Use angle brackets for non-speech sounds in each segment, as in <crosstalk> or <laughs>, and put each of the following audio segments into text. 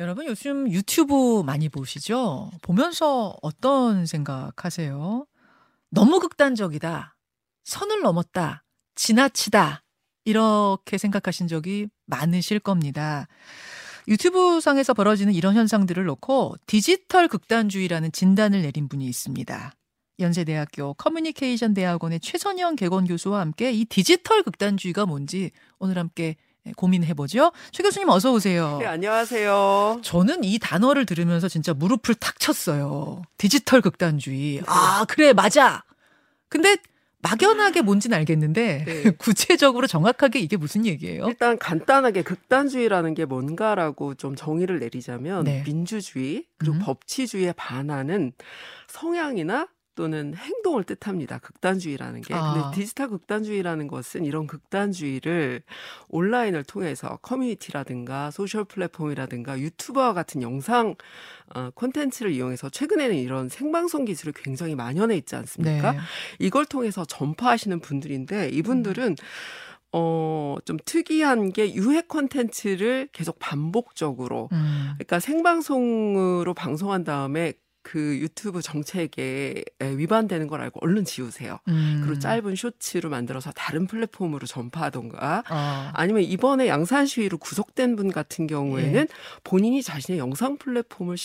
여러분 요즘 유튜브 많이 보시죠? 보면서 어떤 생각하세요? 너무 극단적이다. 선을 넘었다. 지나치다. 이렇게 생각하신 적이 많으실 겁니다. 유튜브 상에서 벌어지는 이런 현상들을 놓고 디지털 극단주의라는 진단을 내린 분이 있습니다. 연세대학교 커뮤니케이션 대학원의 최선영 개건 교수와 함께 이 디지털 극단주의가 뭔지 오늘 함께 고민해보죠. 최 교수님 어서 오세요. 네, 안녕하세요. 저는 이 단어를 들으면서 진짜 무릎을 탁 쳤어요. 디지털 극단주의. 아, 그래, 맞아. 근데 막연하게 뭔지는 알겠는데 네. <laughs> 구체적으로 정확하게 이게 무슨 얘기예요? 일단 간단하게 극단주의라는 게 뭔가라고 좀 정의를 내리자면 네. 민주주의 그리고 음. 법치주의에 반하는 성향이나 또는 행동을 뜻합니다. 극단주의라는 게. 아. 근데 디지털 극단주의라는 것은 이런 극단주의를 온라인을 통해서 커뮤니티라든가 소셜 플랫폼이라든가 유튜버와 같은 영상 어, 콘텐츠를 이용해서 최근에는 이런 생방송 기술이 굉장히 만연해 있지 않습니까? 네. 이걸 통해서 전파하시는 분들인데 이분들은 음. 어, 좀 특이한 게 유해 콘텐츠를 계속 반복적으로, 음. 그러니까 생방송으로 방송한 다음에 그 유튜브 정책에 위반되는 걸 알고 얼른 지우세요. 음. 그리고 짧은 쇼츠로 만들어서 다른 플랫폼으로 전파하던가 어. 아니면 이번에 양산 시위로 구속된 분 같은 경우에는 예. 본인이 자신의 영상 플랫폼을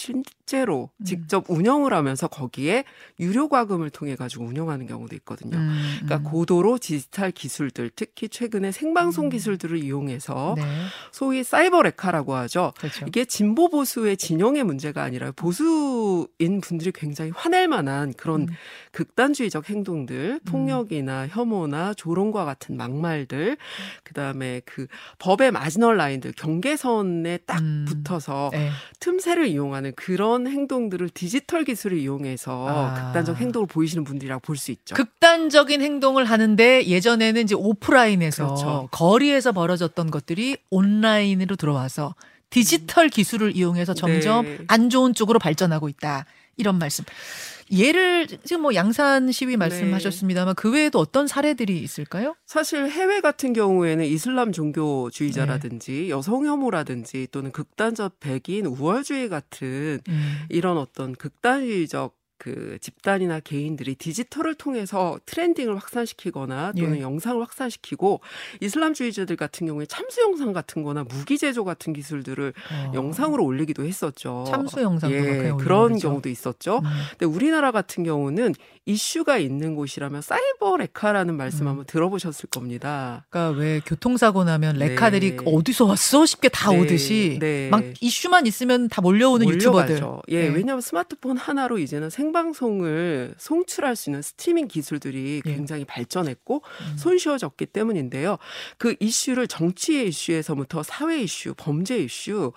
실제로 음. 직접 운영을 하면서 거기에 유료 과금을 통해 가지고 운영하는 경우도 있거든요. 음. 그러니까 고도로 디지털 기술들 특히 최근에 생방송 음. 기술들을 이용해서 네. 소위 사이버 레카라고 하죠. 그렇죠. 이게 진보 보수의 진영의 문제가 아니라 보수인 분들이 굉장히 화낼 만한 그런 음. 극단주의적 행동들, 음. 폭력이나 혐오나 조롱과 같은 막말들, 그 다음에 그 법의 마지널 라인들, 경계선에 딱 음. 붙어서 네. 틈새를 이용하는 그런 행동들을 디지털 기술을 이용해서 아. 극단적 행동을 보이시는 분들이라고 볼 수 있죠. 극단적인 행동을 하는데 예전에는 이제 오프라인에서 그렇죠. 거리에서 벌어졌던 것들이 온라인으로 들어와서 디지털 기술을 이용해서 점점 네. 안 좋은 쪽으로 발전하고 있다. 이런 말씀. 예를 지금 뭐 양산 시위 말씀하셨습니다만 네. 그 외에도 어떤 사례들이 있을까요? 사실 해외 같은 경우에는 이슬람 종교주의자라든지 네. 여성 혐오라든지 또는 극단적 백인 우월주의 같은 음. 이런 어떤 극단주의적 그 집단이나 개인들이 디지털을 통해서 트렌딩을 확산시키거나 또는 예. 영상을 확산시키고 이슬람주의자들 같은 경우에 참수 영상 같은 거나 무기 제조 같은 기술들을 어. 영상으로 올리기도 했었죠. 참수 영상도 예, 그런 경우도 있었죠. 음. 근데 우리나라 같은 경우는 이슈가 있는 곳이라면 사이버 레카라는 말씀 음. 한번 들어보셨을 겁니다. 그러니까 왜 교통사고 나면 네. 레카들이 네. 어디서 왔어 싶게 다 네. 오듯이 네. 막 이슈만 있으면 다 몰려오는 몰려가죠. 유튜버들. 예, 네. 왜냐하면 스마트폰 하나로 이제는 생 방송을 송출할 수 있는 스트리밍 기술들이 예. 굉장히 발전했고 음. 손쉬워졌기 때문인데요. 그 이슈를 정치의 이슈에서부터 사회 이슈, 범죄 이슈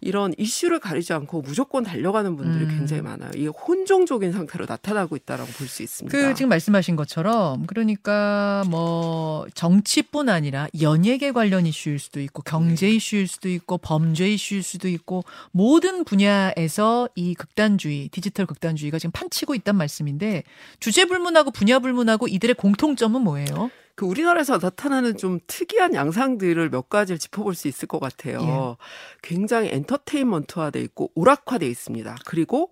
이런 이슈를 가리지 않고 무조건 달려가는 분들이 음. 굉장히 많아요. 이게 혼종적인 상태로 나타나고 있다라고 볼 수 있습니다. 그 지금 말씀하신 것처럼 그러니까 뭐 정치뿐 아니라 연예계 관련 이슈일 수도 있고 경제 네. 이슈일 수도 있고 범죄 이슈일 수도 있고 모든 분야에서 이 극단주의, 디지털 극단주의가 지금 판치고 있단 말씀인데 주제 불문하고 분야 불문하고 이들의 공통점은 뭐예요? 그 우리나라에서 나타나는 좀 특이한 양상들을 몇 가지를 짚어볼 수 있을 것 같아요. 예. 굉장히 엔터테인먼트화돼 있고 오락화돼 있습니다. 그리고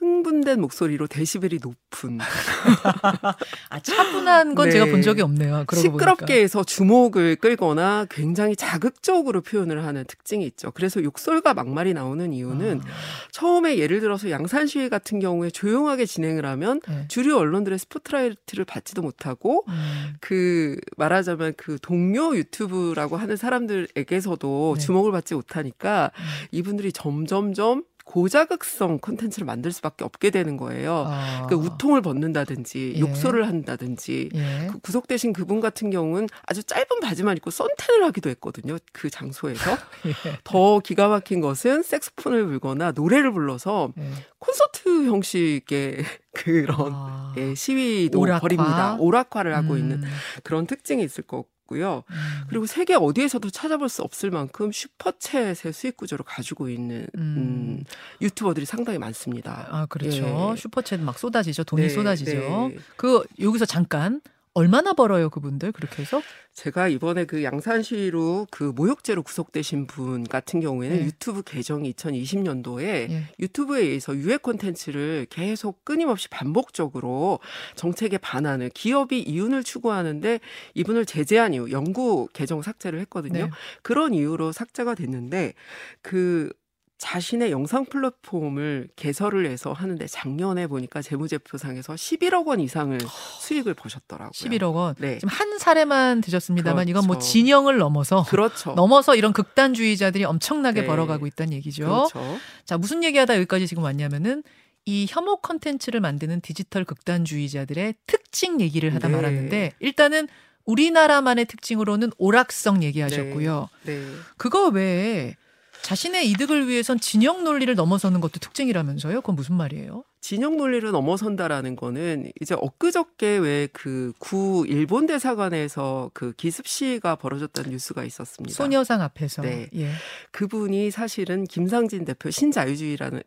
흥분된 목소리로 데시벨이 높은. <laughs> 아, 차분한 건 네. 제가 본 적이 없네요. 시끄럽게 보니까. 해서 주목을 끌거나 굉장히 자극적으로 표현을 하는 특징이 있죠. 그래서 욕설과 막말이 나오는 이유는 아. 처음에 예를 들어서 양산 시위 같은 경우에 조용하게 진행을 하면 네. 주류 언론들의 스포트라이트를 받지도 못하고 음. 그 말하자면 그 동료 유튜브라고 하는 사람들에게서도 네. 주목을 받지 못하니까 음. 이분들이 점점점 고자극성 콘텐츠를 만들 수밖에 없게 되는 거예요. 아. 그 우통을 벗는다든지 예. 욕설을 한다든지 예. 그 구속되신 그분 같은 경우는 아주 짧은 바지만 입고 선탠을 하기도 했거든요. 그 장소에서 <laughs> 예. 더 기가 막힌 것은 색스폰을 불거나 노래를 불러서 예. 콘서트 형식의 <laughs> 그런 아. 예, 시위도 오락화? 벌입니다. 오락화를 하고 음. 있는 그런 특징이 있을 거고. 있고요. 음. 그리고 세계 어디에서도 찾아볼 수 없을 만큼 슈퍼챗의 수익 구조를 가지고 있는 음. 음, 유튜버들이 상당히 많습니다. 아 그렇죠. 예. 슈퍼챗 막 쏟아지죠. 돈이 네, 쏟아지죠. 네. 그 여기서 잠깐 얼마나 벌어요, 그분들 그렇게 해서? 제가 이번에 그 양산시로 그 모욕죄로 구속되신 분 같은 경우에는 네. 유튜브 계정이 2020년도에 네. 유튜브에 의해서 유해 콘텐츠를 계속 끊임없이 반복적으로 정책에 반하는 기업이 이윤을 추구하는데 이분을 제재한 이후 영구 계정 삭제를 했거든요. 네. 그런 이유로 삭제가 됐는데 그 자신의 영상 플랫폼을 개설을 해서 하는데 작년에 보니까 재무제표상에서 11억 원 이상을 수익을 보셨더라고요. 11억 원. 네. 지금 한 사례만 드셨습니다만 그렇죠. 이건 뭐 그렇죠. 진영을 넘어서 그렇죠. 넘어서 이런 극단주의자들이 엄청나게 네. 벌어가고 있다는 얘기죠. 그렇죠. 자, 무슨 얘기하다 여기까지 지금 왔냐면은 이 혐오 컨텐츠를 만드는 디지털 극단주의자들의 특징 얘기를 하다 네. 말았는데 일단은 우리나라만의 특징으로는 오락성 얘기하셨고요. 네. 네. 그거 외에 자신의 이득을 위해선 진영 논리를 넘어서는 것도 특징이라면서요? 그건 무슨 말이에요? 진영 논리를 넘어선다라는 거는 이제 엊그저께 왜 그 구 일본 대사관에서 그 기습 시위가 벌어졌다는 뉴스가 있었습니다. 소녀상 앞에서. 네. 예. 그분이 사실은 김상진 대표 신자유주의라는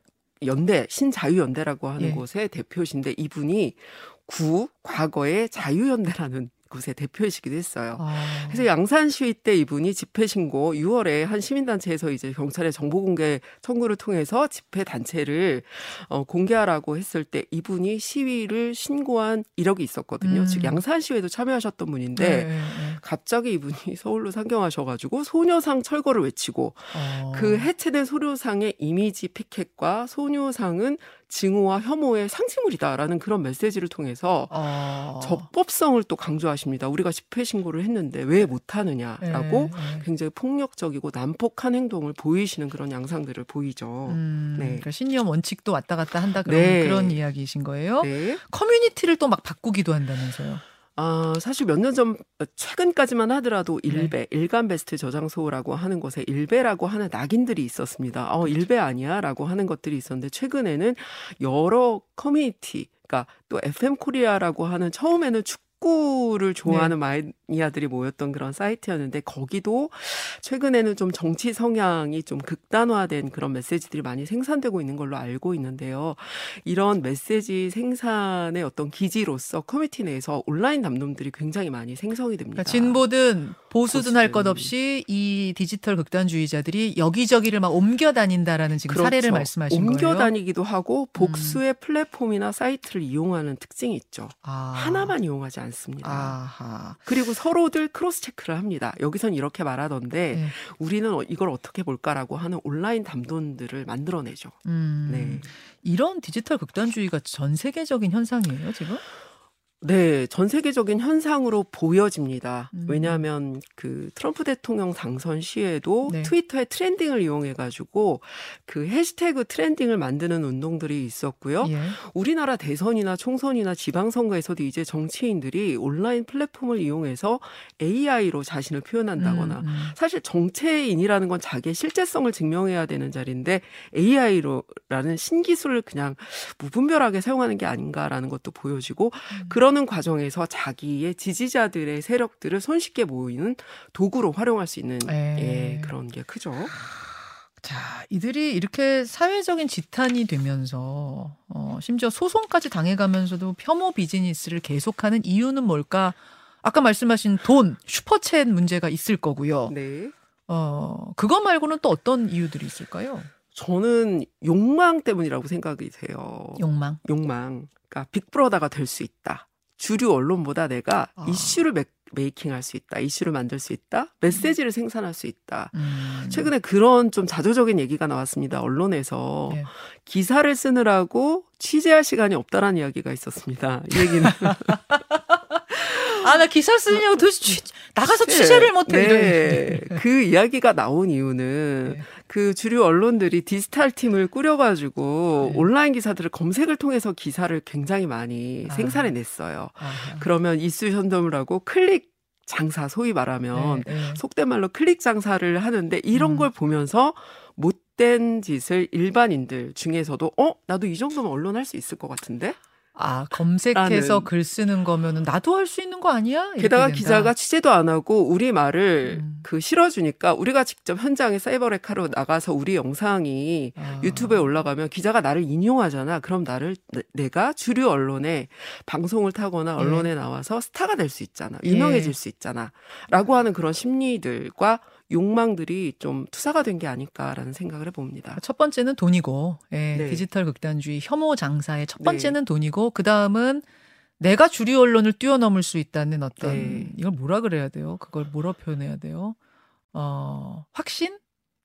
연대 신자유연대라고 하는 예. 곳의 대표신데 이분이 구 과거의 자유연대라는 곳의 대표이시기도 했어요. 아. 그래서 양산 시위 때 이분이 집회 신고 6월에 한 시민단체에서 이제 경찰의 정보 공개 청구를 통해서 집회 단체를 어, 공개하라고 했을 때 이분이 시위를 신고한 이력이 있었거든요. 음. 즉 양산 시위에도 참여하셨던 분인데 네, 네, 네. 갑자기 이분이 <laughs> 서울로 상경하셔가지고 소녀상 철거를 외치고 어. 그 해체된 소녀상의 이미지 피켓과 소녀상은 증오와 혐오의 상징물이다라는 그런 메시지를 통해서 어. 적법성을 또 강조하십니다. 우리가 집회 신고를 했는데 왜 못하느냐라고 네, 네. 굉장히 폭력적이고 난폭한 행동을 보이시는 그런 양상들을 보이죠. 음, 네. 그러니까 신념 원칙도 왔다 갔다 한다 그런 네. 그런 이야기이신 거예요. 네. 커뮤니티를 또 막 바꾸기도 한다면서요. 아, 사실 몇 년 전, 최근까지만 하더라도 네. 일베, 네. 일간 베스트 저장소라고 하는 곳에 일베라고 하는 낙인들이 있었습니다. 어. 일베 아니야? 라고 하는 것들이 있었는데, 최근에는 여러 커뮤니티, 그러니까 또 FM 코리아라고 하는 처음에는 축 축구를 좋아하는 네. 마니아들이 모였던 그런 사이트였는데 거기도 최근에는 좀 정치 성향이 좀 극단화된 그런 메시지들이 많이 생산되고 있는 걸로 알고 있는데요. 이런 메시지 생산의 어떤 기지로서 커뮤니티 내에서 온라인 담론들이 굉장히 많이 생성이 됩니다. 그러니까 진보든 보수든 할것 없이 이 디지털 극단주의자들이 여기저기를 막 옮겨 다닌다라는 지금 그렇죠. 사례를 말씀하신 옮겨 거예요. 옮겨 다니기도 하고 복수의 음. 플랫폼이나 사이트를 이용하는 특징이 있죠. 아. 하나만 이용하지 않습니다. 않습니다. 아하. 그리고 서로들 cross check를 합니다. 여기선 이렇게 말하던데 네. 우리는 이걸 어떻게 볼까라고 하는 온라인 담론들을 만들어내죠. 음. 네. 이런 디지털 극단주의가 전 세계적인 현상이에요, 지금? 네, 전 세계적인 현상으로 보여집니다. 음. 왜냐하면 그 트럼프 대통령 당선 시에도 네. 트위터의 트렌딩을 이용해가지고 그 해시태그 트렌딩을 만드는 운동들이 있었고요. 예. 우리나라 대선이나 총선이나 지방선거에서도 이제 정치인들이 온라인 플랫폼을 이용해서 AI로 자신을 표현한다거나 음, 음. 사실 정체인이라는 건 자기의 실제성을 증명해야 되는 자리인데 AI로라는 신기술을 그냥 무분별하게 사용하는 게 아닌가라는 것도 보여지고 음. 그런 그러는 과정에서 자기의 지지자들의 세력들을 손쉽게 모이는 도구로 활용할 수 있는 예, 그런 게 크죠. 자, 이들이 이렇게 사회적인 지탄이 되면서 어, 심지어 소송까지 당해가면서도 혐오 비즈니스를 계속하는 이유는 뭘까? 아까 말씀하신 돈, 슈퍼챗 문제가 있을 거고요. 네. 어, 그거 말고는 또 어떤 이유들이 있을까요? 저는 욕망 때문이라고 생각이 돼요. 욕망. 욕망. 그러니까 빅브러다가 될 수 있다. 주류 언론보다 내가 아. 이슈를 메, 이킹할 수 있다. 이슈를 만들 수 있다. 메시지를 음. 생산할 수 있다. 음. 최근에 그런 좀 자조적인 얘기가 나왔습니다. 언론에서 네. 기사를 쓰느라고 취재할 시간이 없다라는 이야기가 있었습니다. 이 얘기는 <laughs> 아, 나 기사 쓰냐고 도대체 취, 나가서 취재를 못해. 네. 그 이야기가 나온 이유는 네. 그 주류 언론들이 디지털 팀을 꾸려가지고 네. 온라인 기사들을 검색을 통해서 기사를 굉장히 많이 아. 생산해 냈어요. 아. 그러면 이슈 현dom을 하고 클릭 장사 소위 말하면 네, 네. 속된 말로 클릭 장사를 하는데 이런 음. 걸 보면서 못된 짓을 일반인들 중에서도 어 나도 이 정도면 언론 할 수 있을 것 같은데 아, 검색해서 글 쓰는 거면은 나도 할 수 있는 거 아니야? 게다가 된다. 기자가 취재도 안 하고 우리 말을 음. 그 실어주니까 우리가 직접 현장에 사이버레카로 나가서 우리 영상이 아. 유튜브에 올라가면 기자가 나를 인용하잖아. 그럼 나를 내가 주류 언론에 방송을 타거나 언론에 예. 나와서 스타가 될 수 있잖아. 유명해질 예. 수 있잖아. 라고 하는 그런 심리들과 욕망들이 좀 투사가 된 게 아닐까라는 생각을 해봅니다. 첫 번째는 돈이고, 예, 네. 디지털 극단주의 혐오 장사의 첫 번째는 네. 돈이고, 그 다음은 내가 주류 언론을 뛰어넘을 수 있다는 어떤 네. 이걸 뭐라 그래야 돼요? 그걸 뭐라 표현해야 돼요? 어, 확신?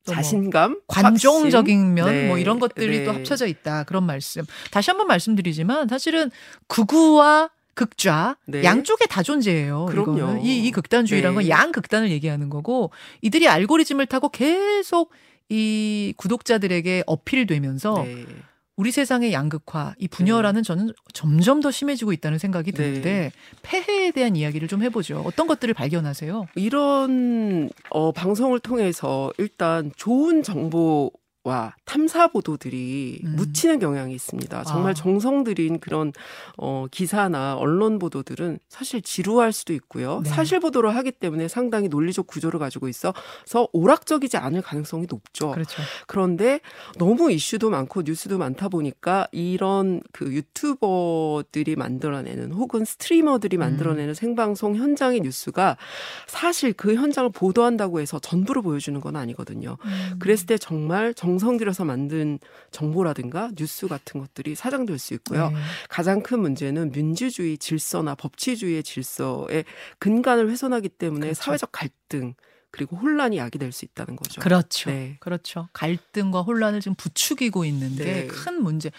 뭐 자신감, 뭐 관종적인 면, 네. 뭐 이런 것들이 네. 또 합쳐져 있다 그런 말씀. 다시 한번 말씀드리지만 사실은 극우와 극좌 네. 양쪽에 다 존재해요. 그럼요. 이, 이 극단주의라는 네. 건양 극단을 얘기하는 거고 이들이 알고리즘을 타고 계속 이 구독자들에게 어필되면서 네. 우리 세상의 양극화, 이 분열화는 네. 저는 점점 더 심해지고 있다는 생각이 드는데 네. 폐해에 대한 이야기를 좀 해보죠. 어떤 것들을 발견하세요? 이런 어, 방송을 통해서 일단 좋은 정보 와 탐사 보도들이 음. 묻히는 경향이 있습니다. 정말 아. 정성 들인 그런 어 기사나 언론 보도들은 사실 지루할 수도 있고요. 네. 사실 보도를 하기 때문에 상당히 논리적 구조를 가지고 있어서 오락적이지 않을 가능성이 높죠. 그렇죠. 그런데 너무 이슈도 많고 뉴스도 많다 보니까 이런 그 유튜버들이 만들어내는 혹은 스트리머들이 음. 만들어내는 음. 생방송 현장의 뉴스가 사실 그 현장을 보도한다고 해서 전부를 보여주는 건 아니거든요. 음. 그랬을 때 정말 정 정성 들여서 만든 정보라든가 뉴스 같은 것들이 사장될 수 있고요. 네. 가장 큰 문제는 민주주의 질서나 법치주의의 질서의 근간을 훼손하기 때문에 그렇죠. 사회적 갈등 그리고 혼란이 야기될 수 있다는 거죠. 그렇죠. 네. 그렇죠. 갈등과 혼란을 지금 부추기고 있는 네. 게큰 문제.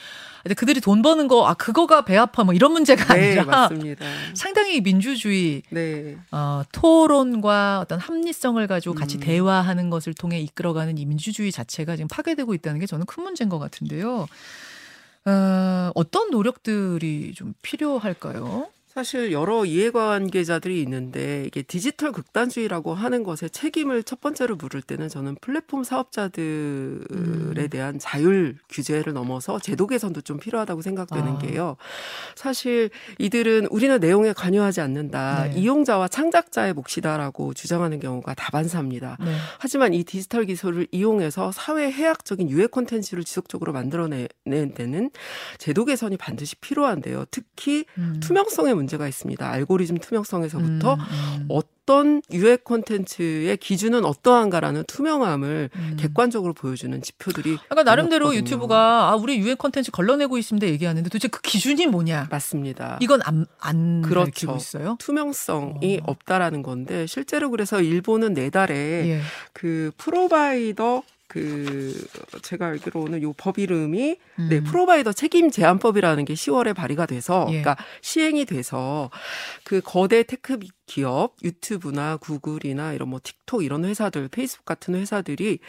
근데 그들이 돈 버는 거, 아, 그거가 배 아파, 뭐 이런 문제가 네, 아니라. 맞습니다. 상당히 민주주의, 네. 어, 토론과 어떤 합리성을 가지고 같이 음. 대화하는 것을 통해 이끌어가는 이 민주주의 자체가 지금 파괴되고 있다는 게 저는 큰 문제인 것 같은데요. 어, 어떤 노력들이 좀 필요할까요? 사실 여러 이해관계자들이 있는데 이게 디지털 극단주의라고 하는 것에 책임을 첫 번째로 물을 때는 저는 플랫폼 사업자들에 음. 대한 자율 규제를 넘어서 제도 개선도 좀 필요하다고 생각되는 아. 게요. 사실 이들은 우리는 내용에 관여하지 않는다. 네. 이용자와 창작자의 몫이다라고 주장하는 경우가 다반사입니다. 네. 하지만 이 디지털 기술을 이용해서 사회 해악적인 유해 콘텐츠를 지속적으로 만들어내는 데는 제도 개선이 반드시 필요한데요. 특히 음. 투명성의 문제 문제가 있습니다. 알고리즘 투명성에서부터 음, 음. 어떤 유해 콘텐츠의 기준은 어떠한가라는 투명함을 음. 객관적으로 보여주는 지표들이 그러니까 나름대로 없거든요. 유튜브가 아 우리 유해 콘텐츠 걸러내고 있습니다 얘기하는데 도대체 그 기준이 뭐냐? 맞습니다. 이건 안, 안 그렇죠. 있어요? 투명성이 어. 없다라는 건데 실제로 그래서 일본은 내달에 예. 그 프로바이더 그 제가 알기로는 요 법 이름이 네, 음. 네 provider 책임 제한법이라는 게 10월에 발의가 돼서 예. 그러니까 시행이 돼서 그 거대 테크 기업 유튜브나 구글이나 이런 뭐 틱톡 이런 회사들 페이스북 같은 회사들이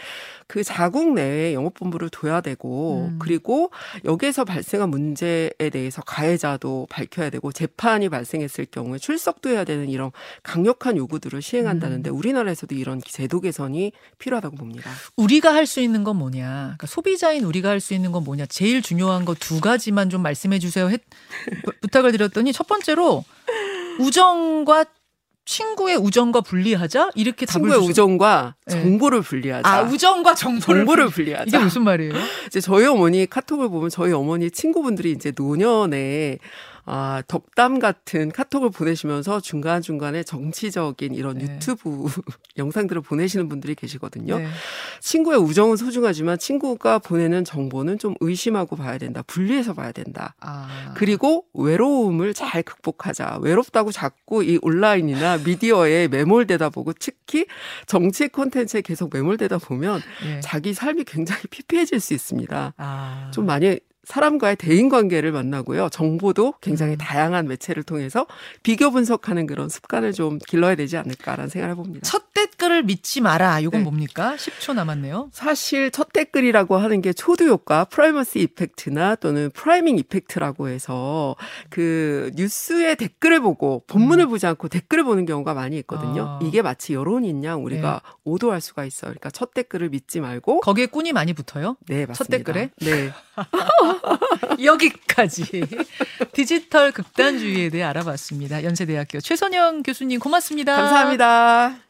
그 자국 내에 영업본부를 둬야 되고 음. 그리고 여기에서 발생한 문제에 대해서 가해자도 밝혀야 되고 재판이 발생했을 경우에 출석도 해야 되는 이런 강력한 요구들을 시행한다는데 음. 우리나라에서도 이런 제도 개선이 필요하다고 봅니다. 우리가 할 수 있는 건 뭐냐? 그러니까 소비자인 우리가 할 수 있는 건 뭐냐? 제일 중요한 거 두 가지만 좀 말씀해 주세요. 했, <laughs> 부탁을 드렸더니 첫 번째로 우정과 친구의 우정과 분리하자 이렇게 친구의 우정과 네. 정보를 분리하자. 아 우정과 정보를, 정보를 분리하자. 이게 무슨 말이에요? 이제 저희 어머니 카톡을 보면 저희 어머니 친구분들이 이제 노년에 아, 덕담 같은 카톡을 보내시면서 중간중간에 정치적인 이런 네. 유튜브 <laughs> 영상들을 보내시는 분들이 계시거든요. 네. 친구의 우정은 소중하지만 친구가 보내는 정보는 좀 의심하고 봐야 된다. 분리해서 봐야 된다. 아. 그리고 외로움을 잘 극복하자. 외롭다고 자꾸 이 온라인이나 미디어에 매몰되다 보고 특히 정치 콘텐츠에 계속 매몰되다 보면 네. 자기 삶이 굉장히 피폐해질 수 있습니다. 아. 좀 많이 사람과의 대인 관계를 만나고요. 정보도 굉장히 음. 다양한 매체를 통해서 비교 분석하는 그런 습관을 좀 길러야 되지 않을까라는 생각을 해봅니다. 첫 댓글을 믿지 마라. 이건 네. 뭡니까? 10초 남았네요. 사실 첫 댓글이라고 하는 게 초두 효과, primacy effect나 또는 priming effect라고 해서 그 뉴스의 댓글을 보고 본문을 음. 보지 않고 댓글을 보는 경우가 많이 있거든요. 아. 이게 마치 여론인 양 우리가 네. 오도할 수가 있어요. 그러니까 첫 댓글을 믿지 말고 거기에 꾼이 많이 붙어요? 네, 맞습니다. 첫 댓글에? 네. <laughs> 여기까지 디지털 극단주의에 대해 알아봤습니다. 연세대학교 최선영 교수님 고맙습니다. 감사합니다.